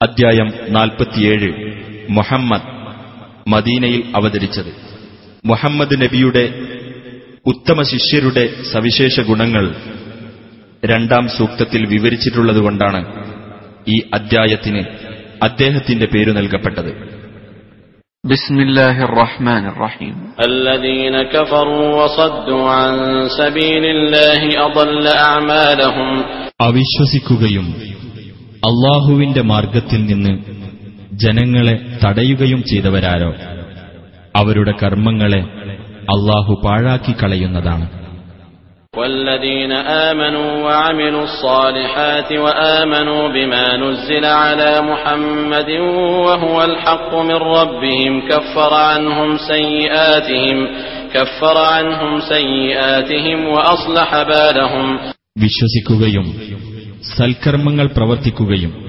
അദ്ധ്യായം നാൽപ്പത്തിയേഴ് മുഹമ്മദ് മദീനയിൽ അവതരിച്ചത് മുഹമ്മദ് നബിയുടെ ഉത്തമ ശിഷ്യരുടെ സവിശേഷ ഗുണങ്ങൾ രണ്ടാം സൂക്തത്തിൽ വിവരിച്ചിട്ടുള്ളതുകൊണ്ടാണ് ഈ അദ്ധ്യായത്തിന് അദ്ദേഹത്തിന്റെ പേരു നൽകപ്പെട്ടത് بسم الله الرحمن الرحيم الذين كفروا وصدوا عن سبيل الله أضل أعمالهم അവിശ്വസിക്കുകയും അള്ളാഹുവിന്റെ മാർഗത്തിൽ നിന്ന് ജനങ്ങളെ തടയുകയും ചെയ്തവരാരോ അവരുടെ കർമ്മങ്ങളെ അള്ളാഹു പാഴാക്കി കളയുന്നതാണ് والذين آمنوا وعملوا الصالحات وآمنوا بما نزل على محمد وهو الحق من ربهم كفر عنهم سيئاتهم كفر عنهم سيئاتهم وأصلح بالهم വിശ്വസിക്കുകയും സൽക്കർമ്മങ്ങൾ പ്രവർത്തിക്കുകയും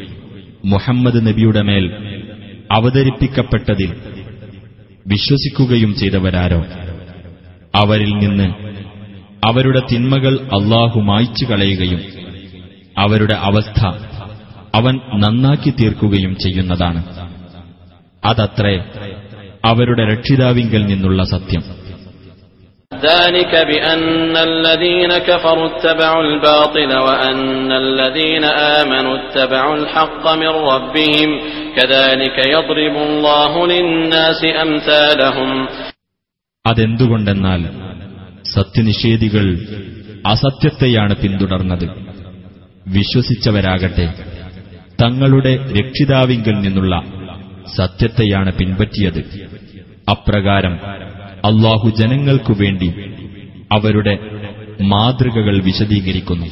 മുഹമ്മദ് നബിയുടെ മേൽ അവതരിപ്പിക്കപ്പെട്ടതിൽ വിശ്വസിക്കുകയും ചെയ്തവരാരോ? അവരിൽ നിന്ന് അവരുടെ തിന്മകൾ അള്ളാഹു മായ്ച്ചു കളയുകയും അവരുടെ അവസ്ഥ അവൻ നന്നാക്കി തീർക്കുകയും ചെയ്യുന്നതാണ്. അതത്രേ അവരുടെ രക്ഷിതാവിങ്കിൽ നിന്നുള്ള സത്യം. ذلك بأن الذين كفروا اتبعوا الباطل وأن الذين آمنوا اتبعوا الحق من ربهم كذلك يضرب الله للناس أمثالهم അതെന്തുകൊണ്ടെന്നാൽ സത്യനിഷേധികൾ അസത്യത്തെയാണ് പിന്തുടർന്നത് വിശ്വസിച്ചവരാകട്ടെ തങ്ങളുടെ രക്ഷിതാവിങ്കിൽ നിന്നുള്ള സത്യത്തെയാണ് പിൻപറ്റിയത് അപ്രകാരം അള്ളാഹു ജനങ്ങൾക്കു വേണ്ടി അവരുടെ മാതൃകകൾ വിശദീകരിക്കുന്നു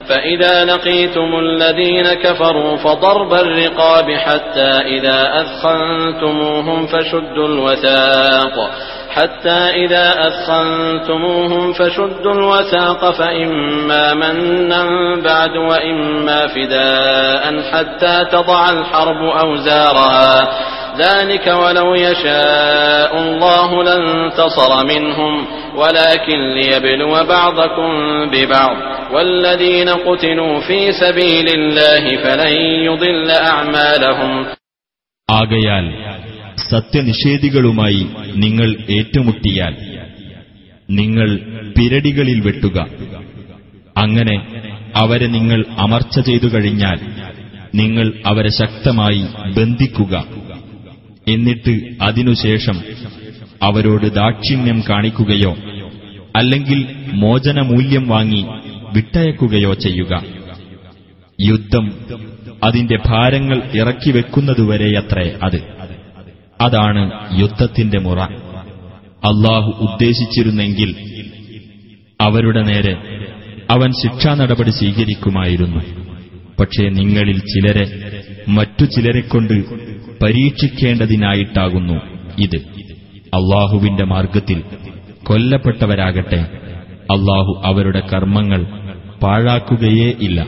فإذا لقيتم الذين كفروا فضرب الرقاب حتى إذا أثخنتموهم فشدوا الوثاق حتى إذا أثخنتموهم فشدوا الوثاق فإما منا بعد وإما فداء حتى تضع الحرب أوزارها ذلك ولو يشاء الله لانتصر منهم ولكن ليبلو بعضكم ببعض والذين قتلوا في سبيل الله فلن يضل أعمالهم ആകയാൽ സത്യനിഷേധികളുമായി നിങ്ങൾ ഏറ്റുമുട്ടിയാൽ നിങ്ങൾ പിരടികളിൽ വെട്ടുക അങ്ങനെ അവരെ നിങ്ങൾ അമർച്ച ചെയ്തു കഴിഞ്ഞാൽ നിങ്ങൾ അവരെ ശക്തമായി ബന്ധിക്കുക എന്നിട്ട് അതിനുശേഷം അവരോട് ദാക്ഷിണ്യം കാണിക്കുകയോ അല്ലെങ്കിൽ മോചനമൂല്യം വാങ്ങി വിട്ടയക്കുകയോ ചെയ്യുക. യുദ്ധം അതിന്റെ ഭാരങ്ങൾ ഇറക്കി വെക്കുന്നതുവരെയത്രേ അത്. അതാണ് യുദ്ധത്തിന്റെ മുറ. അള്ളാഹു ഉദ്ദേശിച്ചിരുന്നെങ്കിൽ അവരുടെ നേരെ അവൻ ശിക്ഷാ നടപടി സ്വീകരിക്കുമായിരുന്നു. പക്ഷേ നിങ്ങളിൽ ചിലരെ മറ്റു ചിലരെക്കൊണ്ട് പരീക്ഷിക്കേണ്ടതിനായിട്ടാകുന്നു ഇത്. അള്ളാഹുവിന്റെ മാർഗത്തിൽ കൊല്ലപ്പെട്ടവരാകട്ടെ അള്ളാഹു അവരുടെ കർമ്മങ്ങൾ പാഴാക്കുകയേ ഇല്ല.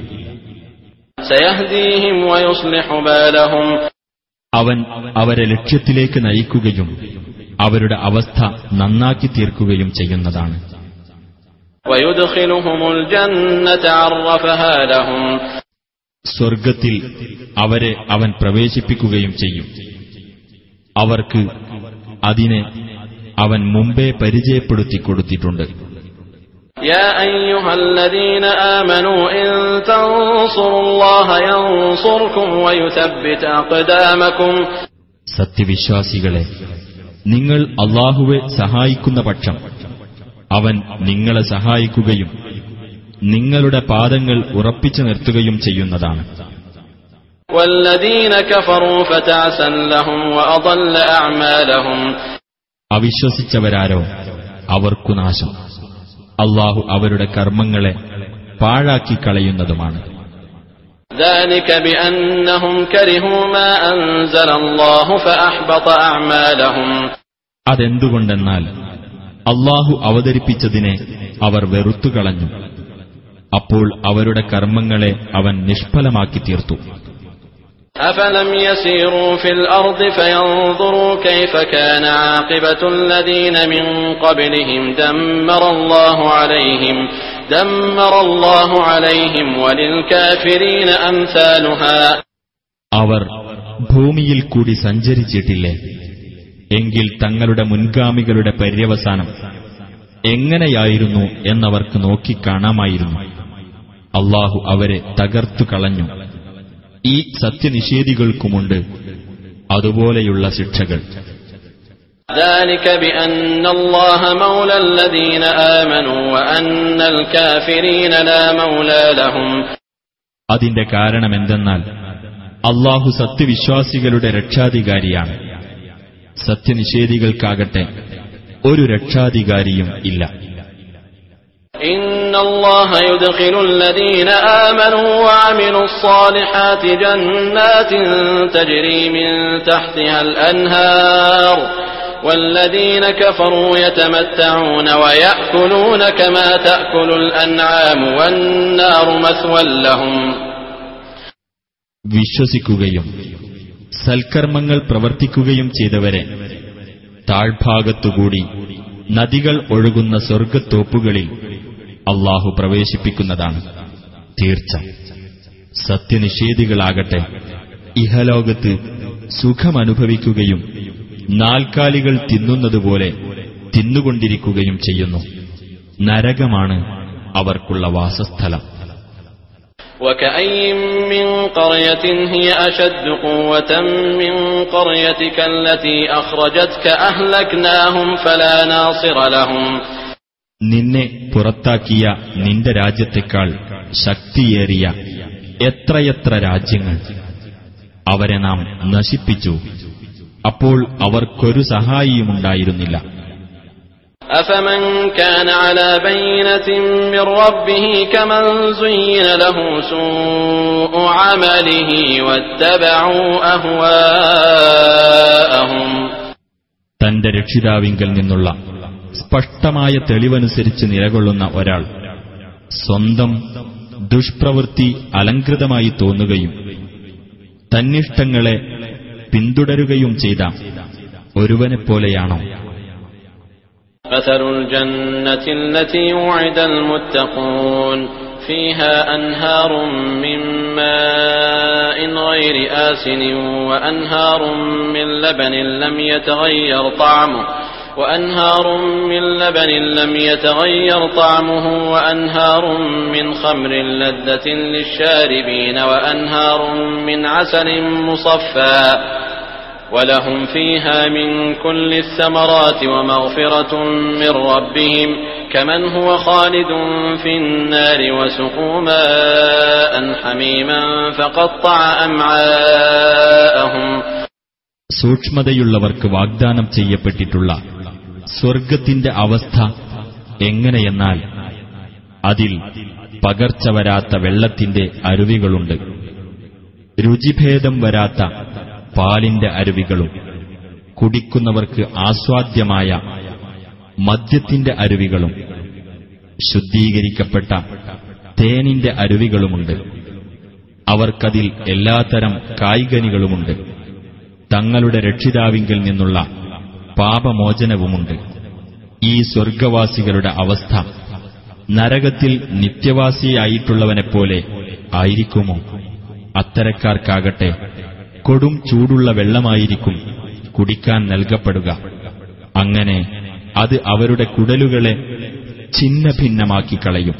അവൻ അവരെ ലക്ഷ്യത്തിലേക്ക് നയിക്കുകയും അവരുടെ അവസ്ഥ നന്നാക്കി തീർക്കുകയും ചെയ്യുന്നതാണ്. സ്വർഗത്തിൽ അവരെ അവൻ പ്രവേശിപ്പിക്കുകയും ചെയ്യും അവർക്ക് അതിനെ അവൻ മുമ്പേ പരിചയപ്പെടുത്തി കൊടുത്തിട്ടുണ്ട് يا أيها الذين آمنوا إن تنصروا الله ينصركم ويثبت أقدامكم സത്യവിശ്വാസികളെ നിങ്ങൾ അള്ളാഹുവെ സഹായിക്കുന്ന പക്ഷം അവൻ നിങ്ങളെ സഹായിക്കുകയും നിങ്ങളുടെ പാദങ്ങൾ ഉറപ്പിച്ചു നിർത്തുകയും ചെയ്യുന്നതാണ്. അവിശ്വസിച്ചവരാരോ? അവർക്കു നാശം. അള്ളാഹു അവരുടെ കർമ്മങ്ങളെ പാഴാക്കി കളയുന്നതുമാണ്. അതെന്തുകൊണ്ടെന്നാൽ അള്ളാഹു അവതരിപ്പിച്ചതിനെ അവർ വെറുത്തുകളഞ്ഞു. അപ്പോൾ അവരുടെ കർമ്മങ്ങളെ അവൻ നിഷ്ഫലമാക്കി തീർത്തു أفلم يسيروا في الأرض فينظروا كيف كان عاقبة الذين من قبلهم دمر الله عليهم دمر الله عليهم وللكافرين أمثالها അവർ ഭൂമിയിൽ കൂടി സഞ്ചരിച്ചിട്ടില്ലേ എങ്കിൽ തങ്ങളുടെ മുൻഗാമികളുടെ പര്യവസാനം എങ്ങനെയായിരുന്നു എന്നവർക്ക് നോക്കിക്കാണാമായിരുന്നു അള്ളാഹു അവരെ തകർത്തു കളഞ്ഞു. ഈ സത്യനിഷേധികൾക്കുമുണ്ട് അതുപോലെയുള്ള ശിക്ഷകൾ. അതിന്റെ കാരണമെന്തെന്നാൽ അള്ളാഹു സത്യവിശ്വാസികളുടെ രക്ഷാധികാരിയാണ്. സത്യനിഷേധികൾക്കാകട്ടെ ഒരു രക്ഷാധികാരിയും ഇല്ല. إن الله يدخل الذين آمنوا وعملوا الصالحات جنات تجري من تحتها الأنهار والذين كفروا يتمتعون ويأكلون كما تأكل الأنعام والنار مثوى لهم വിശ്വസിക്കുകയും സൽക്കർമ്മങ്ങൾ പ്രവർത്തിക്കുകയും ചെയ്തവരെ താഴ്ഭാഗത്തുകൂടി നദികൾ ഒഴുകുന്ന സ്വർഗത്തോപ്പുകളിൽ അള്ളാഹു പ്രവേശിപ്പിക്കുന്നതാണ് തീർച്ച സത്യനിഷേധികളാകട്ടെ ഇഹലോകത്ത് സുഖമനുഭവിക്കുകയും നാൽക്കാലികൾ തിന്നുന്നതുപോലെ തിന്നുകൊണ്ടിരിക്കുകയും ചെയ്യുന്നു നരകമാണ് അവർക്കുള്ള വാസസ്ഥലം وكأي من قرية هي أشد قوة من قريتك التي أخرجتك أهلكناهم فلا ناصر لهم നിന്നെ പുറത്താക്കിയ നിന്റെ രാജ്യത്തെക്കാൾ ശക്തിയേറിയ എത്രയെത്ര രാജ്യങ്ങൾ അവരെ നാം നശിപ്പിച്ചു അപ്പോൾ അവർക്കൊരു സഹായിയുമുണ്ടായിരുന്നില്ല أفمن كان على بينة من ربه كمن زين له سوء عمله واتبعوا أهواءهم തന്റെ രക്ഷിതാവിങ്കൽ നിന്നുള്ള സ്പഷ്ടമായ തെളിവനുസരിച്ച് നിലകൊള്ളുന്ന ഒരാൾ സ്വന്തം ദുഷ്പ്രവൃത്തി അലങ്കൃതമായി തോന്നുകയും തന്നിഷ്ടങ്ങളെ പിന്തുടരുകയും ചെയ്ത ഒരുവനെപ്പോലെയാണോ مثل الجنة التي وعد المتقون فيها أنهار من ماء غير آسن وأنهار من لبن لم يتغير طعمه وأنهار من لبن لم يتغير طعمه وأنهار من خمر لذة للشاربين وأنهار من عسل مصفى ولهم فيها من كل الثمرات ومغفرة من ربهم كمن هو خالد في النار وسقوا ماء حميما فقطع أمعاءهم സൂക്ഷ്മതയുള്ളവർക്ക് വാഗ്ദാനം ചെയ്യപ്പെട്ടിട്ടുള്ള സ്വർഗത്തിന്റെ അവസ്ഥ എങ്ങനെയെന്നാൽ അതിൽ പകർച്ച വരാത്ത വെള്ളത്തിന്റെ അരുവികളുണ്ട്. രുചിഭേദം വരാത്ത പാലിന്റെ അരുവികളും കുടിക്കുന്നവർക്ക് ആസ്വാദ്യമായ മദ്യത്തിന്റെ അരുവികളും ശുദ്ധീകരിക്കപ്പെട്ട തേനിന്റെ അരുവികളുമുണ്ട്. അവർക്കതിൽ എല്ലാത്തരം കായികനികളുമുണ്ട്. തങ്ങളുടെ രക്ഷിതാവിങ്കിൽ നിന്നുള്ള പാപമോചനവുമുണ്ട് ഈ സ്വർഗവാസികളുടെ അവസ്ഥ നരകത്തിൽ നിത്യവാസിയായിട്ടുള്ളവനെപ്പോലെ ആയിരിക്കുമോ അത്തരക്കാർക്കാകട്ടെ കൊടും ചൂടുള്ള വെള്ളമായിരിക്കും കുടിക്കാൻ നൽകപ്പെടുക അങ്ങനെ അത് അവരുടെ കുടലുകളെ ഛിന്ന ഭിന്നമാക്കി കളയും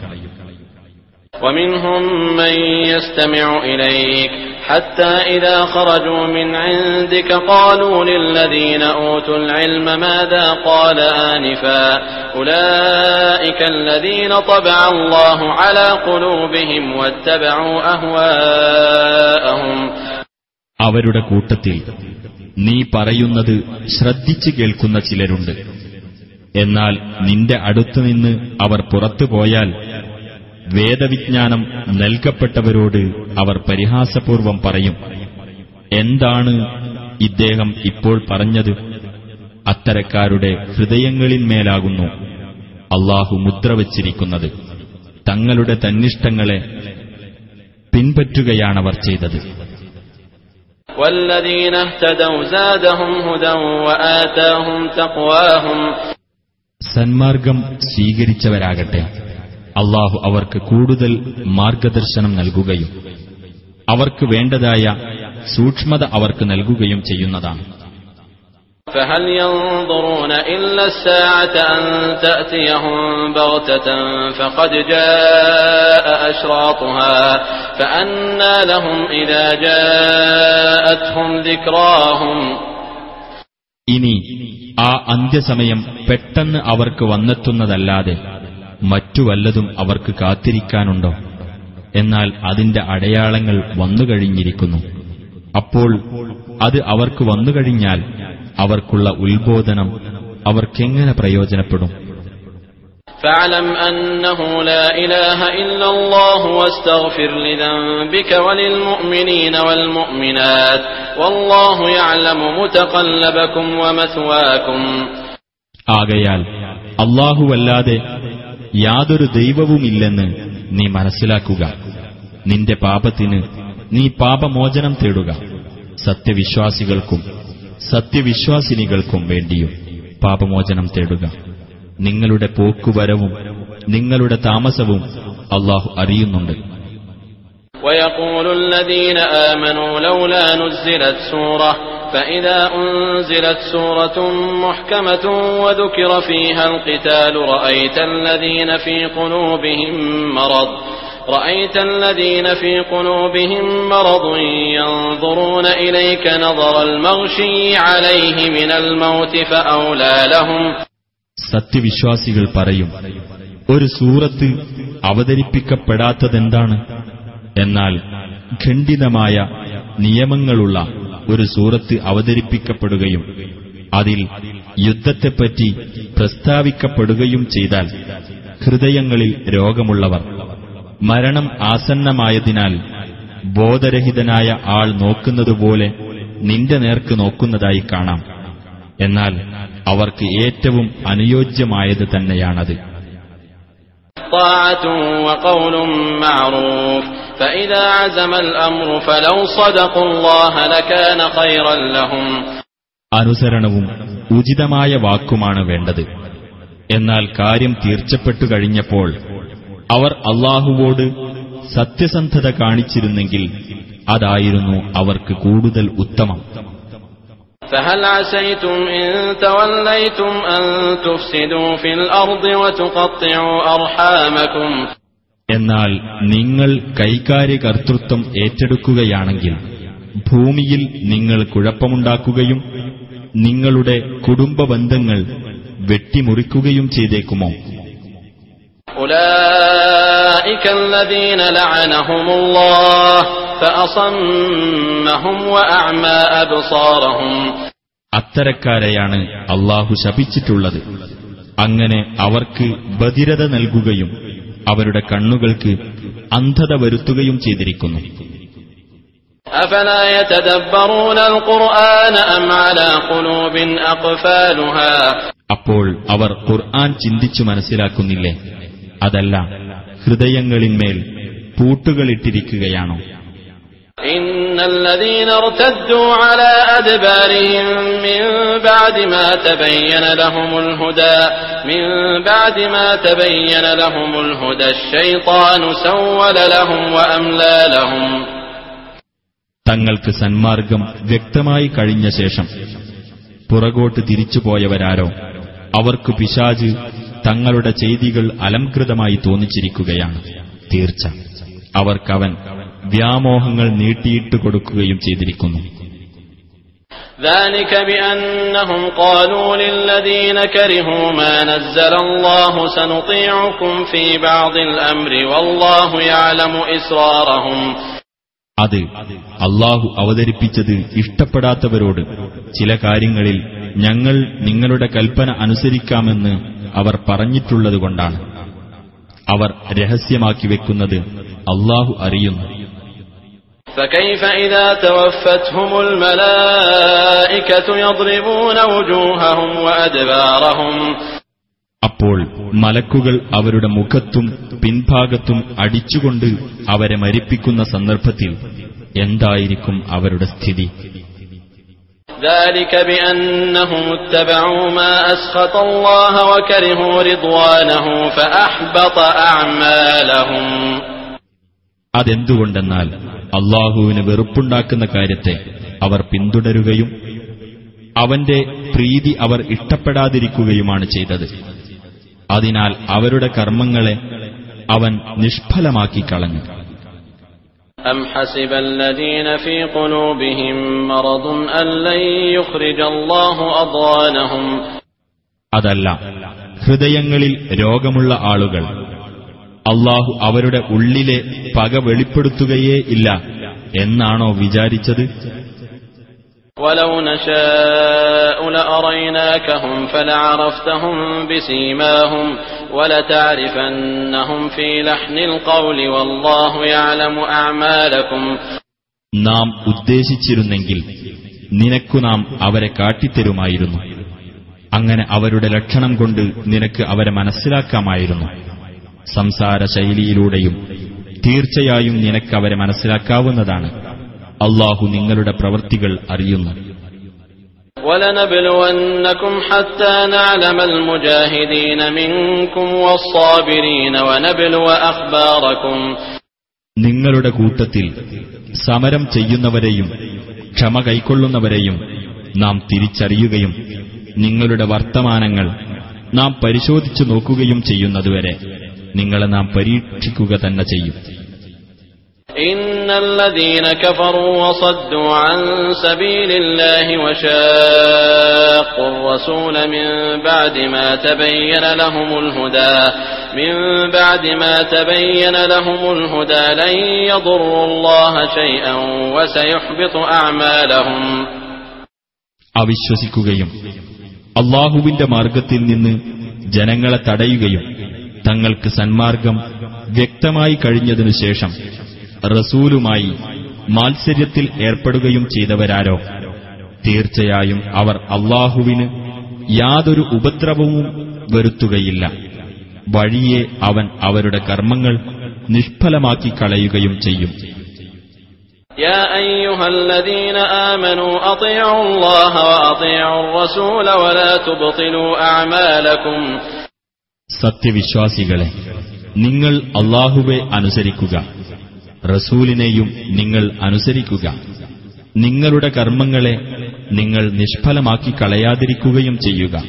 ومنهم من يستمع إليك حتى إذا خرجوا من عندك قالوا للذين أوتوا العلم ماذا قال آنفا أولئك الذين طبع الله على قلوبهم واتبعوا أهواءهم അവരുടെ കൂട്ടത്തിൽ നീ പറയുന്നത് ശ്രദ്ധിച്ചു കേൾക്കുന്ന ചിലരുണ്ട് എന്നാൽ നിന്റെ അടുത്തുനിന്ന് അവർ പുറത്തുപോയാൽ വേദവിജ്ഞാനം നൽകപ്പെട്ടവരോട് അവർ പരിഹാസപൂർവം പറയും എന്താണ് ഇദ്ദേഹം ഇപ്പോൾ പറഞ്ഞത്? അത്തരക്കാരുടെ ഹൃദയങ്ങളിന്മേലാകുന്നു അള്ളാഹു മുദ്രവച്ചിരിക്കുന്നത് തങ്ങളുടെ തന്നിഷ്ടങ്ങളെ പിൻപറ്റുകയാണവർ ചെയ്തത്. സന്മാർഗം സ്വീകരിച്ചവരാകട്ടെ. അള്ളാഹു അവർക്ക് കൂടുതൽ മാർഗദർശനം നൽകുകയും അവർക്ക് വേണ്ടതായ സൂക്ഷ്മത അവർക്ക് നൽകുകയും ചെയ്യുന്നതാണ് فهل ينظرون إلا الساعة أن تأتيهم بغتة فقد جاء أشراطها فأنى لهم إذا جاءتهم ذكراهم ഇനി ആ അന്ത്യസമയം പെട്ടെന്ന് അവർക്ക് വന്നെത്തുന്നതല്ലാതെ മറ്റു വല്ലതും അവർക്ക് കാത്തിരിക്കാനുണ്ടോ എന്നാൽ അതിന്റെ അടയാളങ്ങൾ വന്നുകഴിഞ്ഞിരിക്കുന്നു അപ്പോൾ അത് അവർക്ക് വന്നുകഴിഞ്ഞാൽ അവർക്കുള്ള ഉത്ബോധനം അവർക്കെങ്ങനെ പ്രയോജനപ്പെടും فاعلم أنه لا إله إلا الله واستغفر لذنبك وللمؤمنين والمؤمنات والله يعلم متقلبكم ومثواكم ആകയാൽ അള്ളാഹുവല്ലാതെ യാതൊരു ദൈവവുമില്ലെന്ന് നീ മനസ്സിലാക്കുക നിന്റെ പാപത്തിന് നീ പാപമോചനം തേടുക സത്യവിശ്വാസികൾക്കും സത്യവിശ്വാസിനികൾക്കും വേണ്ടിയും പാപമോചനം തേടുക നിങ്ങളുടെ പോക്കുവരവും നിങ്ങളുടെ താമസവും അള്ളാഹു അറിയുന്നുണ്ട് ويقول الذين آمنوا لولا نزلت سورة فإذا أنزلت سورة محكمة وذكر فيها القتال رأيت الذين في قلوبهم مرض رأيت الذين في قلوبهم مرض ينظرون إليك نظر المغشي عليه من الموت فأولى لهم സത്യവിശ്വാസികൾ പറയും ഒരു സൂറത്ത് അവതരിപ്പിക്കപ്പെടാത്തതെന്താണ് എന്നാൽ ഖണ്ഡിതമായ നിയമങ്ങളുള്ള ഒരു സൂറത്ത് അവതരിപ്പിക്കപ്പെടുകയും അതിൽ യുദ്ധത്തെപ്പറ്റി പ്രസ്താവിക്കപ്പെടുകയും ചെയ്താൽ ഹൃദയങ്ങളിൽ രോഗമുള്ളവർ മരണം ആസന്നമായതിനാൽ ബോധരഹിതനായ ആൾ നോക്കുന്നതുപോലെ നിന്റെ നേർക്ക് നോക്കുന്നതായി കാണാം. എന്നാൽ അവർക്ക് ഏറ്റവും അനുയോജ്യമായത് തന്നെയാണത്. فإذا عزم الأمر فلو صدقوا الله لكان خيرا لهم അനുസരണവും ഉചിതമായ വാക്കുമാണ് വേണ്ടത് എന്നാൽ കാര്യം തീർച്ചപ്പെട്ടു കഴിഞ്ഞപ്പോൾ അവർ അള്ളാഹുവോട് സത്യസന്ധത കാണിച്ചിരുന്നെങ്കിൽ അതായിരുന്നു അവർക്ക് കൂടുതൽ ഉത്തമം فهل عسيتم إن توليتم أن تفسدوا في الأرض وتقطعوا أرحامكم എന്നാൽ നിങ്ങൾ കൈകാര്യകർത്തൃത്വം ഏറ്റെടുക്കുകയാണെങ്കിൽ ഭൂമിയിൽ നിങ്ങൾ കുഴപ്പമുണ്ടാക്കുകയും നിങ്ങളുടെ കുടുംബ ബന്ധങ്ങൾ വെട്ടിമുറിക്കുകയും ചെയ്തേക്കുമോ? അത്തരക്കാരെയാണ് അള്ളാഹു ശപിച്ചിട്ടുള്ളത്. അങ്ങനെ അവർക്ക് ബധിരത നൽകുകയും അവരുടെ കണ്ണുകൾക്ക് അന്ധത വരുത്തുകയും ചെയ്തിരിക്കുന്നു. അപ്പോൾ അവർ ഖുർആൻ ചിന്തിച്ചു മനസ്സിലാക്കുന്നില്ലേ? അതല്ല ഹൃദയങ്ങളിന്മേൽ പൂട്ടുകളിട്ടിരിക്കുകയാണോ? إن الذين ارتدوا على أدبارهم من بعد ما تبين لهم الهدى من بعد ما تبين لهم الهدى الشيطان سول لهم وأملى لهم തങ്ങൾക്ക് സന്മാർഗം വ്യക്തമായി കഴിഞ്ഞ ശേഷം പുറകോട്ട് തിരിച്ചുപോയവരാരോ അവർക്ക് പിശാജ് തങ്ങളുടെ ചെയ്തികൾ അലംകൃതമായി തോന്നിച്ചിരിക്കുകയാണ് തീർച്ച അവർക്കവൻ വ്യാമോഹങ്ങൾ നീട്ടിയിട്ട് കൊടുക്കുകയും ചെയ്തിരിക്കുന്നു ذلك بأنهم قالوا للذين كرهوا ما نزل الله سنطيعكم في بعض الأمر والله يعلم إسرارهم അത് അള്ളാഹു അവതരിപ്പിച്ചത് ഇഷ്ടപ്പെടാത്തവരോട് ചില കാര്യങ്ങളിൽ ഞങ്ങൾ നിങ്ങളുടെ കൽപ്പന അനുസരിക്കാമെന്ന് അവർ പറഞ്ഞിട്ടുള്ളതുകൊണ്ടാണ് അവർ രഹസ്യമാക്കി വെക്കുന്നത് അള്ളാഹു അറിയുന്നു فكيف إذا توفتهم الملائكة يضربون وجوههم وأدبارهم അപ്പോൾ മലക്കുകൾ അവരുടെ മുഖത്തും പിൻഭാഗത്തും അടിച്ചുകൊണ്ട് അവരെ മരിപ്പിക്കുന്ന സന്ദർഭത്തിൽ എന്തായിരിക്കും അവരുടെ സ്ഥിതി ذلك بأنهم اتبعوا ما أسخط الله وكرهوا رضوانه فأحبط أعمالهم അതെന്തുകൊണ്ടെന്നാൽ അള്ളാഹുവിന് വെറുപ്പുണ്ടാക്കുന്ന കാര്യത്തെ അവർ പിന്തുടരുകയും അവന്റെ പ്രീതി അവർ ഇഷ്ടപ്പെടാതിരിക്കുകയുമാണ് ചെയ്തത് അതിനാൽ അവരുടെ കർമ്മങ്ങളെ അവൻ നിഷ്ഫലമാക്കി കളഞ്ഞു أم حسب الذين في قلوبهم مرض أن لن يخرج الله أضغانهم അതല്ല ഹൃദയങ്ങളിൽ രോഗമുള്ള ആളുകൾ അള്ളാഹു അവരുടെ ഉള്ളിലെ പക വെളിപ്പെടുത്തുകയേ ഇല്ല. എന്നാണോ വിചാരിച്ചത്? നാം ഉദ്ദേശിച്ചിരുന്നെങ്കിൽ നിനക്കു നാം അവരെ കാട്ടിത്തരുമായിരുന്നു. അങ്ങനെ അവരുടെ ലക്ഷണം കൊണ്ട് നിനക്ക് അവരെ മനസ്സിലാക്കാമായിരുന്നു. സംസാര ശൈലിയിലൂടെയും തീർച്ചയായും നിനക്ക് അവരെ മനസ്സിലാക്കാവുന്നതാണ് അള്ളാഹു നിങ്ങളുടെ പ്രവൃത്തികൾ അറിയുന്നു ولنبلونكم حتى نعلم المجاهدين منكم والصابرين ونبلو أخباركم നിങ്ങളുടെ കൂട്ടത്തിൽ സമരം ചെയ്യുന്നവരെയും ക്ഷമ കൈക്കൊള്ളുന്നവരെയും നാം തിരിച്ചറിയുകയും നിങ്ങളുടെ വർത്തമാനങ്ങൾ നാം പരിശോധിച്ചു നോക്കുകയും ചെയ്യുന്നതുവരെ നിങ്ങളെ നാം പരീക്ഷിക്കുക തന്നെ ചെയ്യും إن الذين كفروا وصدوا عن سبيل الله وشاقوا الرسول من بعد ما تبين لهم الهدى من بعد ما تبين لهم الهدى لن يضروا الله شيئا وسيحبط أعمالهم അവിശ്വസിക്കുകയും അള്ളാഹുവിന്റെ മാർഗത്തിൽ നിന്ന് ജനങ്ങളെ തടയുകയും തങ്ങൾക്ക് സന്മാർഗം വ്യക്തമായി കഴിഞ്ഞതിനു ശേഷം റസൂലുമായി മാത്സര്യത്തിൽ ഏർപ്പെടുകയും ചെയ്തവരാരോ തീർച്ചയായും അവർ അള്ളാഹുവിന് യാതൊരു ഉപദ്രവവും വരുത്തുകയില്ല വഴിയെ അവൻ അവരുടെ കർമ്മങ്ങൾ നിഷ്ഫലമാക്കി കളയുകയും ചെയ്യും يا أيها الذين آمنوا أطيعوا الله وأطيعوا الرسول ولا تبطلوا أعمالكم സത്യവിശ്വാസികളെ നിങ്ങൾ അള്ളാഹുവെ അനുസരിക്കുക. റസൂലിനെയും നിങ്ങൾ അനുസരിക്കുക. നിങ്ങളുടെ കർമ്മങ്ങളെ നിങ്ങൾ നിഷ്ഫലമാക്കി കളയാതിരിക്കുകയും ചെയ്യുക.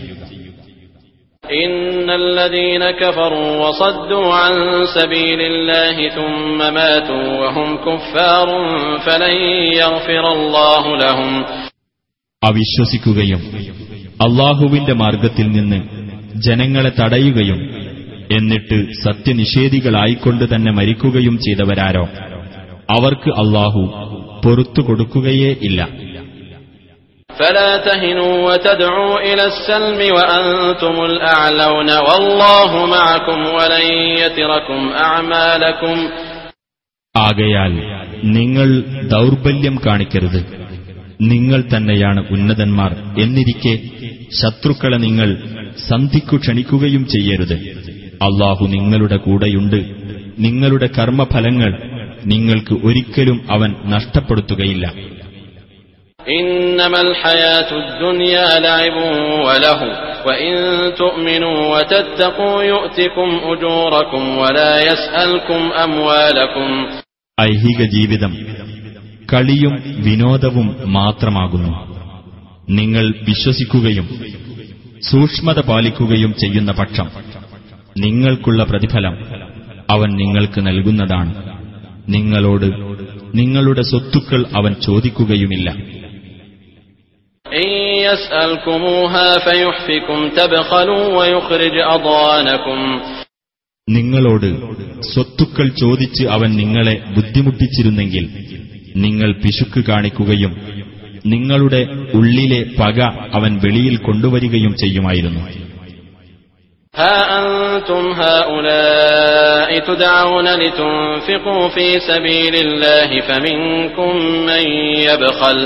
അവിശ്വസിക്കുകയും അള്ളാഹുവിന്റെ മാർഗത്തിൽ നിന്ന് ജനങ്ങളെ തടയുകയും എന്നിട്ട് സത്യനിഷേധികളായിക്കൊണ്ട് തന്നെ മരിക്കുകയും ചെയ്തവരാരോ? അവർക്ക് അള്ളാഹു പൊറത്തു കൊടുക്കുകയേ ഇല്ല. ആകയാൽ നിങ്ങൾ ദൗർബല്യം കാണിക്കരുത്. നിങ്ങൾ തന്നെയാണ് ഉന്നതന്മാർ എന്നിരിക്കെ ശത്രുക്കളെ നിങ്ങൾ സന്ധിക്കു ക്ഷണിക്കുകയും ചെയ്യരുത്. അള്ളാഹു നിങ്ങളുടെ കൂടെയുണ്ട്. നിങ്ങളുടെ കർമ്മഫലങ്ങൾ നിങ്ങൾക്ക് ഒരിക്കലും അവൻ നഷ്ടപ്പെടുത്തുകയില്ല. ഐഹിക ജീവിതം കളിയും വിനോദവും മാത്രമാകുന്നു. നിങ്ങൾ വിശ്വസിക്കുകയും സൂക്ഷ്മത പാലിക്കുകയും ചെയ്യുന്ന പക്ഷം നിങ്ങൾക്കുള്ള പ്രതിഫലം അവൻ നിങ്ങൾക്ക് നൽകുന്നതാണ്. നിങ്ങളോട് നിങ്ങളുടെ സ്വത്തുക്കൾ അവൻ ചോദിക്കുകയുമില്ല. നിങ്ങളോട് സ്വത്തുക്കൾ ചോദിച്ച് അവൻ നിങ്ങളെ ബുദ്ധിമുട്ടിച്ചിരുന്നെങ്കിൽ നിങ്ങൾ പിശുക്ക് കാണിക്കുകയും നിങ്ങളുടെ ഉള്ളിലെ പക അവൻ വെളിയിൽ കൊണ്ടുവരികയും ചെയ്യുമായിരുന്നു ها أنتم هؤلاء تدعون لتنفقوا في سبيل الله فمنكم من يبخل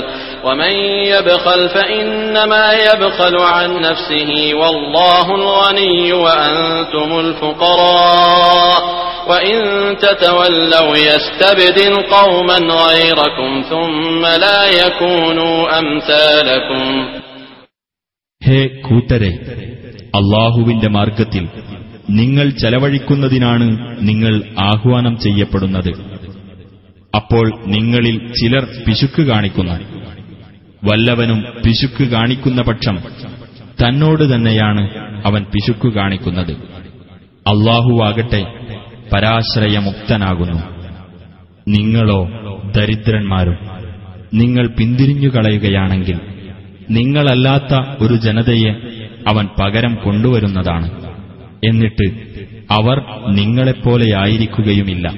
ومن يبخل فإنما يبخل عن نفسه والله الغني وأنتم الفقراء وإن تتولوا يستبدل قوما غيركم ثم لا يكونوا أمثالكم ഹേ കൂട്ടരെ അള്ളാഹുവിന്റെ മാർഗത്തിൽ നിങ്ങൾ ചെലവഴിക്കുന്നതിനാണ് നിങ്ങൾ ആഹ്വാനം ചെയ്യപ്പെടുന്നത് അപ്പോൾ നിങ്ങളിൽ ചിലർ പിശുക്ക് കാണിക്കുന്നു വല്ലവനും പിശുക്ക് കാണിക്കുന്ന പക്ഷം തന്നോട് തന്നെയാണ് അവൻ പിശുക്ക് കാണിക്കുന്നത് അള്ളാഹുവാകട്ടെ പരാശ്രയമുക്തനാകുന്നു. നിങ്ങളോ ദരിദ്രന്മാരും നിങ്ങൾ പിന്തിരിഞ്ഞു കളയുകയാണെങ്കിൽ നിങ്ങളല്ലാത്ത ഒരു ജനതയെ അവൻ പകരം കൊണ്ടുവരുന്നതാണ്. എന്നിട്ട് അവർ നിങ്ങളെപ്പോലെയായിരിക്കുകയുമില്ല.